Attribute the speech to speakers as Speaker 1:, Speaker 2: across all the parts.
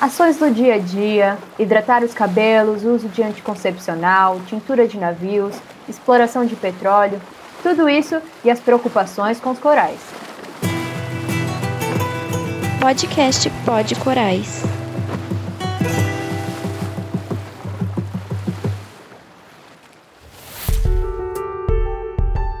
Speaker 1: Ações do dia a dia, hidratar os cabelos, uso de anticoncepcional, tintura de navios, exploração de petróleo, tudo isso e as preocupações com os corais.
Speaker 2: Podcast Pod Corais.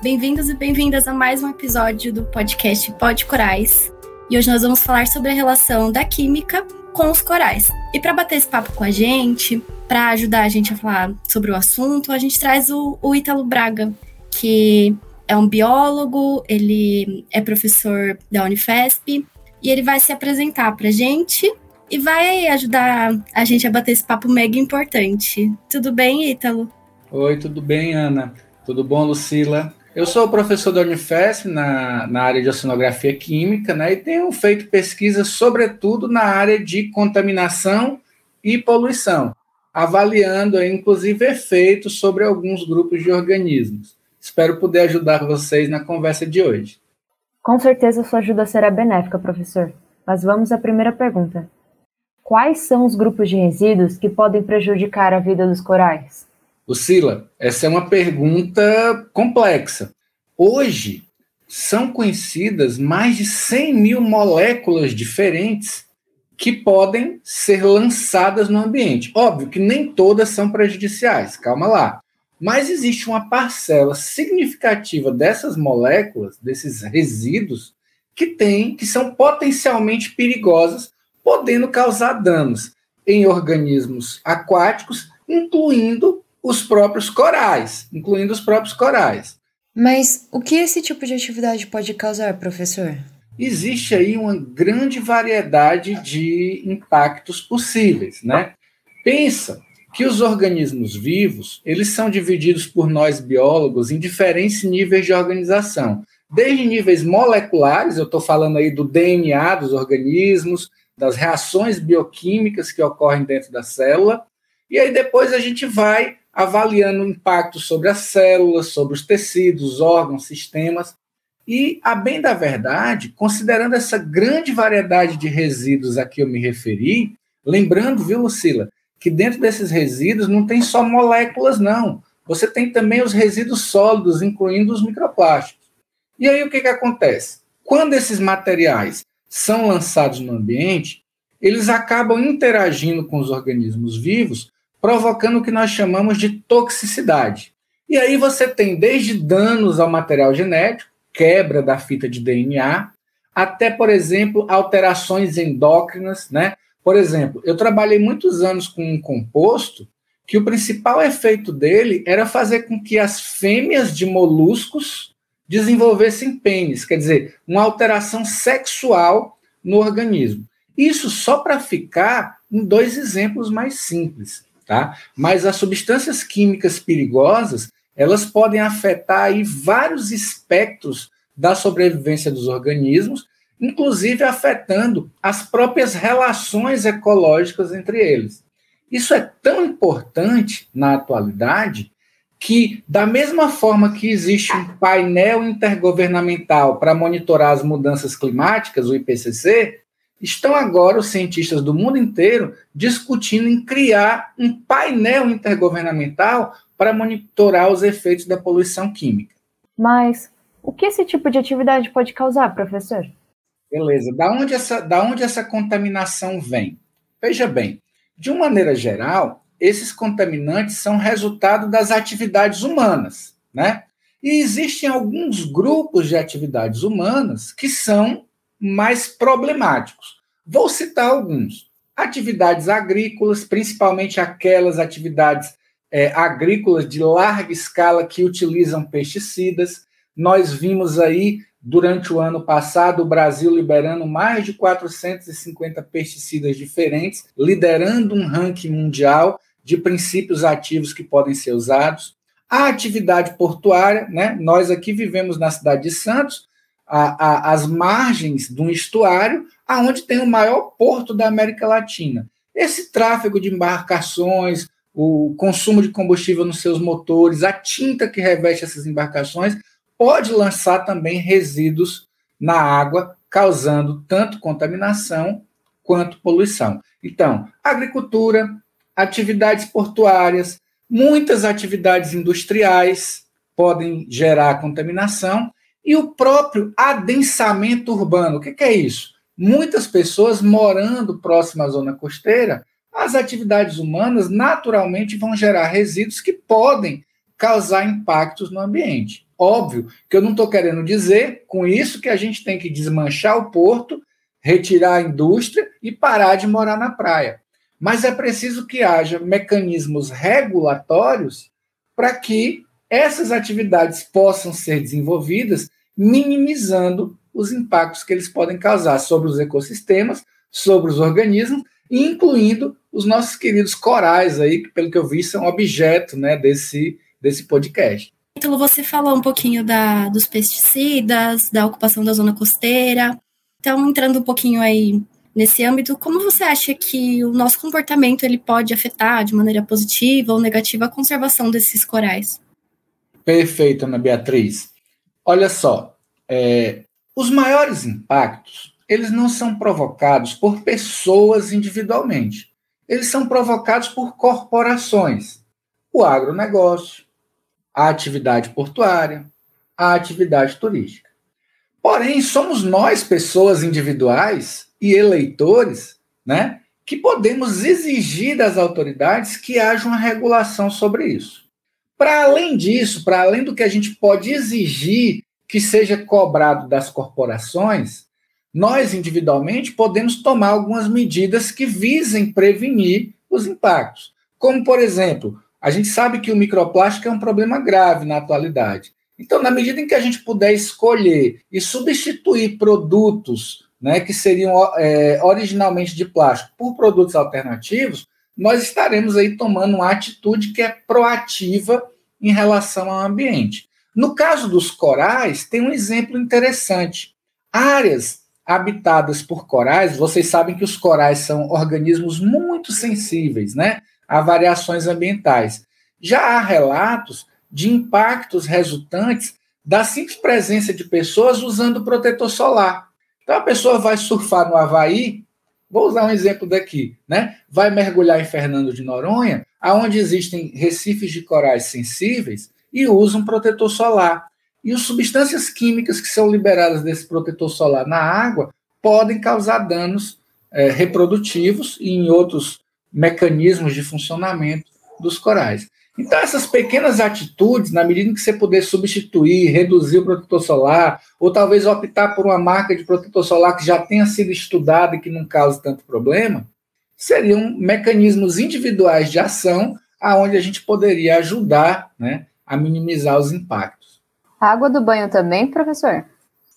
Speaker 3: Bem-vindos e bem-vindas a mais um episódio do podcast Pod Corais. E hoje nós vamos falar sobre a relação da química com os corais. E para bater esse papo com a gente, para ajudar a gente a falar sobre o assunto, a gente traz o, o Ítalo Braga, que é um biólogo, ele é professor da Unifesp e ele vai se apresentar para a gente e vai ajudar a gente a bater esse papo mega importante. Tudo bem, Ítalo?
Speaker 4: Oi, tudo bem, Ana? Tudo bom, Lucila? Eu sou professor da Unifesp na, na área de oceanografia química, né, e tenho feito pesquisa, sobretudo na área de contaminação e poluição, avaliando, inclusive, efeitos sobre alguns grupos de organismos. Espero poder ajudar vocês na conversa de hoje.
Speaker 1: Com certeza sua ajuda será benéfica, professor. Mas vamos à primeira pergunta. Quais são os grupos de resíduos que podem prejudicar a vida dos corais?
Speaker 4: Lucila, essa é uma pergunta complexa. Hoje, são conhecidas mais de 100 mil moléculas diferentes que podem ser lançadas no ambiente. Óbvio que nem todas são prejudiciais, calma lá. Mas existe uma parcela significativa dessas moléculas, desses resíduos, que tem, que são potencialmente perigosas, podendo causar danos em organismos aquáticos, incluindo os próprios corais, incluindo os próprios corais.
Speaker 5: Mas o que esse tipo de atividade pode causar, professor?
Speaker 4: Existe aí uma grande variedade de impactos possíveis, né? Pensa que os organismos vivos, eles são divididos por nós biólogos em diferentes níveis de organização. Desde níveis moleculares, eu estou falando aí do DNA dos organismos, das reações bioquímicas que ocorrem dentro da célula, e aí depois a gente vai avaliando o impacto sobre as células, sobre os tecidos, órgãos, sistemas. E, a bem da verdade, considerando essa grande variedade de resíduos a que eu me referi, lembrando, viu, Lucila, que dentro desses resíduos não tem só moléculas, não. Você tem também os resíduos sólidos, incluindo os microplásticos. E aí o que, que acontece? Quando esses materiais são lançados no ambiente, eles acabam interagindo com os organismos vivos provocando o que nós chamamos de toxicidade. E aí você tem desde danos ao material genético, quebra da fita de DNA, até, por exemplo, alterações endócrinas, né? Por exemplo, eu trabalhei muitos anos com um composto que o principal efeito dele era fazer com que as fêmeas de moluscos desenvolvessem pênis, quer dizer, uma alteração sexual no organismo. Isso só para ficar em dois exemplos mais simples tá? Mas as substâncias químicas perigosas, elas podem afetar aí vários espectros da sobrevivência dos organismos, inclusive afetando as próprias relações ecológicas entre eles. Isso é tão importante na atualidade que, da mesma forma que existe um painel intergovernamental para monitorar as mudanças climáticas, o IPCC, estão agora os cientistas do mundo inteiro discutindo em criar um painel intergovernamental para monitorar os efeitos da poluição química.
Speaker 1: Mas o que esse tipo de atividade pode causar, professor?
Speaker 4: Beleza. Da onde essa, da onde essa contaminação vem? Veja bem, de uma maneira geral, esses contaminantes são resultado das atividades humanas, né? E existem alguns grupos de atividades humanas que são mais problemáticos. Vou citar alguns. Atividades agrícolas, principalmente aquelas atividades é, agrícolas de larga escala que utilizam pesticidas. Nós vimos aí, durante o ano passado, o Brasil liberando mais de 450 pesticidas diferentes, liderando um ranking mundial de princípios ativos que podem ser usados. A atividade portuária, né? Nós aqui vivemos na cidade de Santos, a, a, as margens de um estuário, aonde tem o maior porto da América Latina. Esse tráfego de embarcações, o consumo de combustível nos seus motores, a tinta que reveste essas embarcações, pode lançar também resíduos na água, causando tanto contaminação quanto poluição. Então, agricultura, atividades portuárias, muitas atividades industriais podem gerar contaminação e o próprio adensamento urbano. O que, que é isso? Muitas pessoas morando próximo à zona costeira, as atividades humanas naturalmente vão gerar resíduos que podem causar impactos no ambiente. Óbvio que eu não estou querendo dizer com isso que a gente tem que desmanchar o porto, retirar a indústria e parar de morar na praia. Mas é preciso que haja mecanismos regulatórios para que essas atividades possam ser desenvolvidas, minimizando os impactos que eles podem causar sobre os ecossistemas, sobre os organismos, incluindo os nossos queridos corais aí, que pelo que eu vi são objeto né, desse, desse podcast.
Speaker 3: Então, você falou um pouquinho da, dos pesticidas, da ocupação da zona costeira. Então, entrando um pouquinho aí nesse âmbito, como você acha que o nosso comportamento ele pode afetar de maneira positiva ou negativa a conservação desses corais?
Speaker 4: Perfeito, Ana Beatriz. Olha só, é, os maiores impactos eles não são provocados por pessoas individualmente. Eles são provocados por corporações. O agronegócio, a atividade portuária, a atividade turística. Porém, somos nós, pessoas individuais e eleitores, né, que podemos exigir das autoridades que haja uma regulação sobre isso. Para além disso, para além do que a gente pode exigir que seja cobrado das corporações, nós individualmente podemos tomar algumas medidas que visem prevenir os impactos. Como, por exemplo, a gente sabe que o microplástico é um problema grave na atualidade. Então, na medida em que a gente puder escolher e substituir produtos né, que seriam é, originalmente de plástico por produtos alternativos, nós estaremos aí tomando uma atitude que é proativa em relação ao ambiente. No caso dos corais, tem um exemplo interessante. Áreas habitadas por corais, vocês sabem que os corais são organismos muito sensíveis, né? a variações ambientais. Já há relatos de impactos resultantes da simples presença de pessoas usando protetor solar. Então a pessoa vai surfar no Havaí, vou usar um exemplo daqui, né? Vai mergulhar em Fernando de Noronha, aonde existem recifes de corais sensíveis e usa um protetor solar. E as substâncias químicas que são liberadas desse protetor solar na água podem causar danos é, reprodutivos e em outros mecanismos de funcionamento dos corais. Então, essas pequenas atitudes, na medida em que você puder substituir, reduzir o protetor solar, ou talvez optar por uma marca de protetor solar que já tenha sido estudada e que não cause tanto problema, seriam mecanismos individuais de ação aonde a gente poderia ajudar né, a minimizar os impactos.
Speaker 1: A água do banho também, professor?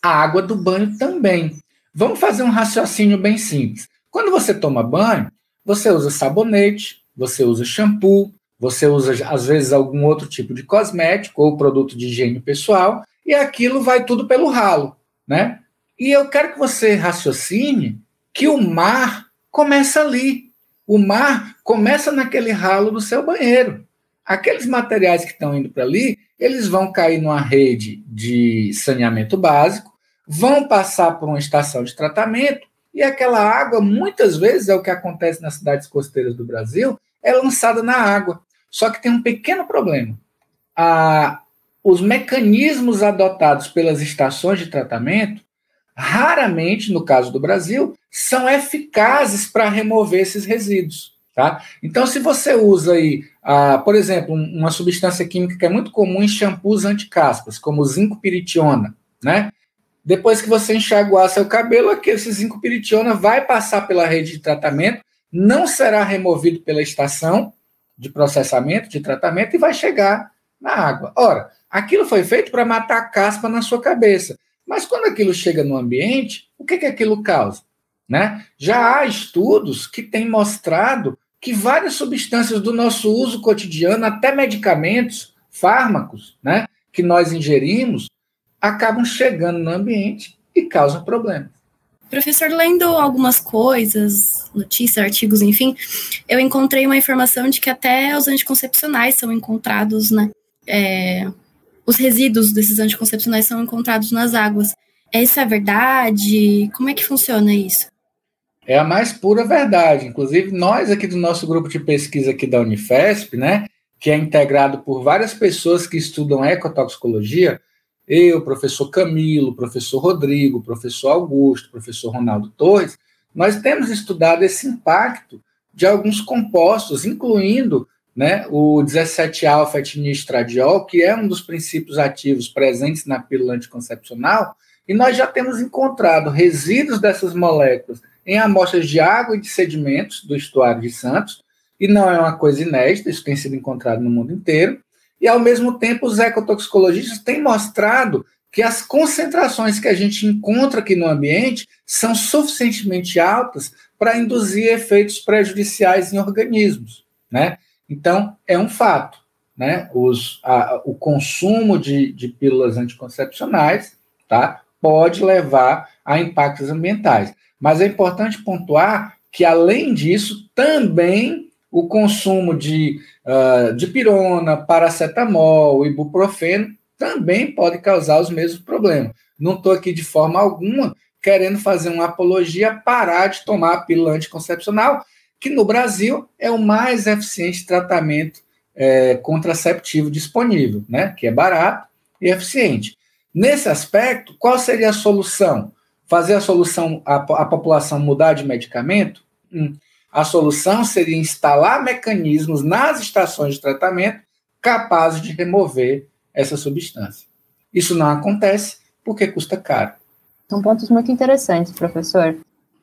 Speaker 4: A água do banho também. Vamos fazer um raciocínio bem simples. Quando você toma banho, você usa sabonete, você usa shampoo, você usa, às vezes, algum outro tipo de cosmético ou produto de higiene pessoal, e aquilo vai tudo pelo ralo, né? E eu quero que você raciocine que o mar começa ali. O mar começa naquele ralo do seu banheiro. Aqueles materiais que estão indo para ali, eles vão cair numa rede de saneamento básico, vão passar por uma estação de tratamento, e aquela água, muitas vezes, é o que acontece nas cidades costeiras do Brasil, é lançada na água. Só que tem um pequeno problema. A, os mecanismos adotados pelas estações de tratamento, raramente, no caso do Brasil, são eficazes para remover esses resíduos. Tá? Então, se você usa aí, ah, por exemplo, uma substância química que é muito comum em shampoos anticaspas, como o zinco piritiona, né? Depois que você enxaguar seu cabelo, aquele zinco piritiona vai passar pela rede de tratamento, não será removido pela estação de processamento, de tratamento, e vai chegar na água. Ora, aquilo foi feito para matar a caspa na sua cabeça. Mas quando aquilo chega no ambiente, o que, que aquilo causa? Né? Já há estudos que têm mostrado que várias substâncias do nosso uso cotidiano, até medicamentos, fármacos, né, que nós ingerimos, acabam chegando no ambiente e causam problemas.
Speaker 3: Professor, lendo algumas coisas, notícias, artigos, enfim, eu encontrei uma informação de que até os anticoncepcionais são encontrados, né? É, os resíduos desses anticoncepcionais são encontrados nas águas. É, isso é verdade? Como é que funciona isso?
Speaker 4: é a mais pura verdade. Inclusive, nós aqui do nosso grupo de pesquisa aqui da Unifesp, né, que é integrado por várias pessoas que estudam ecotoxicologia, eu, professor Camilo, professor Rodrigo, professor Augusto, professor Ronaldo Torres, nós temos estudado esse impacto de alguns compostos, incluindo né, o 17-alfa-etinistradiol, que é um dos princípios ativos presentes na pílula anticoncepcional, e nós já temos encontrado resíduos dessas moléculas em amostras de água e de sedimentos do estuário de Santos, e não é uma coisa inédita, isso tem sido encontrado no mundo inteiro, e ao mesmo tempo os ecotoxicologistas têm mostrado que as concentrações que a gente encontra aqui no ambiente são suficientemente altas para induzir efeitos prejudiciais em organismos, né? Então, é um fato, né? Os, a, o consumo de, de pílulas anticoncepcionais, tá? Pode levar a impactos ambientais. Mas é importante pontuar que, além disso, também o consumo de, uh, paracetamol, ibuprofeno também pode causar os mesmos problemas. Não estou aqui de forma alguma querendo fazer uma apologia parar de tomar a pílula anticoncepcional, que no Brasil é o mais eficiente tratamento é, contraceptivo disponível, né? Que é barato e eficiente. Nesse aspecto, qual seria a solução? Fazer a solução, a, a população mudar de medicamento? Hum. A solução seria instalar mecanismos nas estações de tratamento capazes de remover essa substância. Isso não acontece porque custa caro.
Speaker 1: São pontos muito interessantes, professor.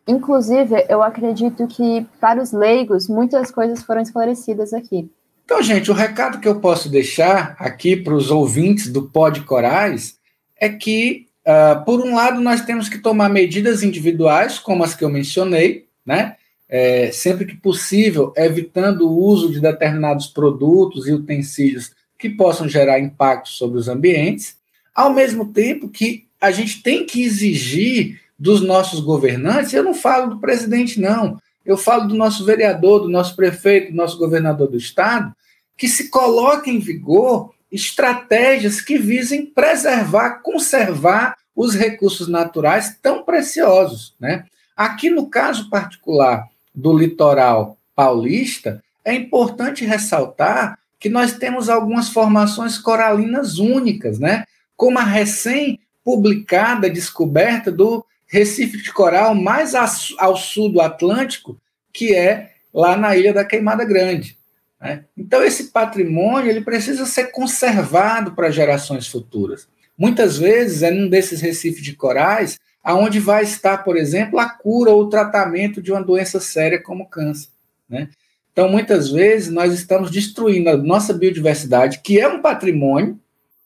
Speaker 1: Inclusive, eu acredito que para os leigos muitas coisas foram esclarecidas aqui.
Speaker 4: Então, gente, o recado que eu posso deixar aqui para os ouvintes do Pod Corais é que, uh, por um lado, nós temos que tomar medidas individuais, como as que eu mencionei, né? É, sempre que possível, evitando o uso de determinados produtos e utensílios que possam gerar impacto sobre os ambientes, ao mesmo tempo que a gente tem que exigir dos nossos governantes, eu não falo do presidente, não, eu falo do nosso vereador, do nosso prefeito, do nosso governador do estado, que se coloquem em vigor estratégias que visem preservar, conservar os recursos naturais tão preciosos. Né? Aqui, no caso particular do litoral paulista, é importante ressaltar que nós temos algumas formações coralinas únicas, né? como a recém-publicada descoberta do Recife de Coral mais ao sul do Atlântico, que é lá na Ilha da Queimada Grande. Né? Então, esse patrimônio ele precisa ser conservado para gerações futuras. Muitas vezes é num desses recifes de corais aonde vai estar, por exemplo, a cura ou o tratamento de uma doença séria como câncer. Né? Então, muitas vezes, nós estamos destruindo a nossa biodiversidade, que é um patrimônio,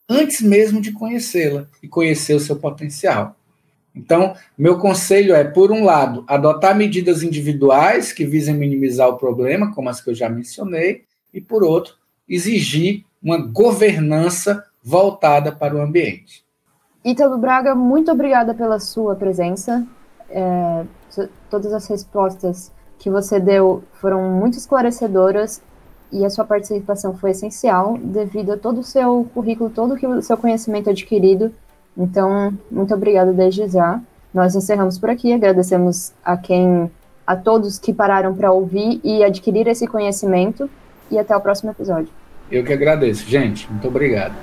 Speaker 4: antes mesmo de conhecê-la e conhecer o seu potencial. Então, meu conselho é, por um lado, adotar medidas individuais que visem minimizar o problema, como as que eu já mencionei, e, por outro, exigir uma governança voltada para o ambiente.
Speaker 1: Ítalo Braga, muito obrigada pela sua presença. É, todas as respostas que você deu foram muito esclarecedoras e a sua participação foi essencial devido a todo o seu currículo, todo o seu conhecimento adquirido então, muito obrigada desde já. Nós encerramos por aqui, agradecemos a quem, a todos que pararam para ouvir e adquirir esse conhecimento e até o próximo episódio.
Speaker 4: Eu que agradeço, gente. Muito obrigado.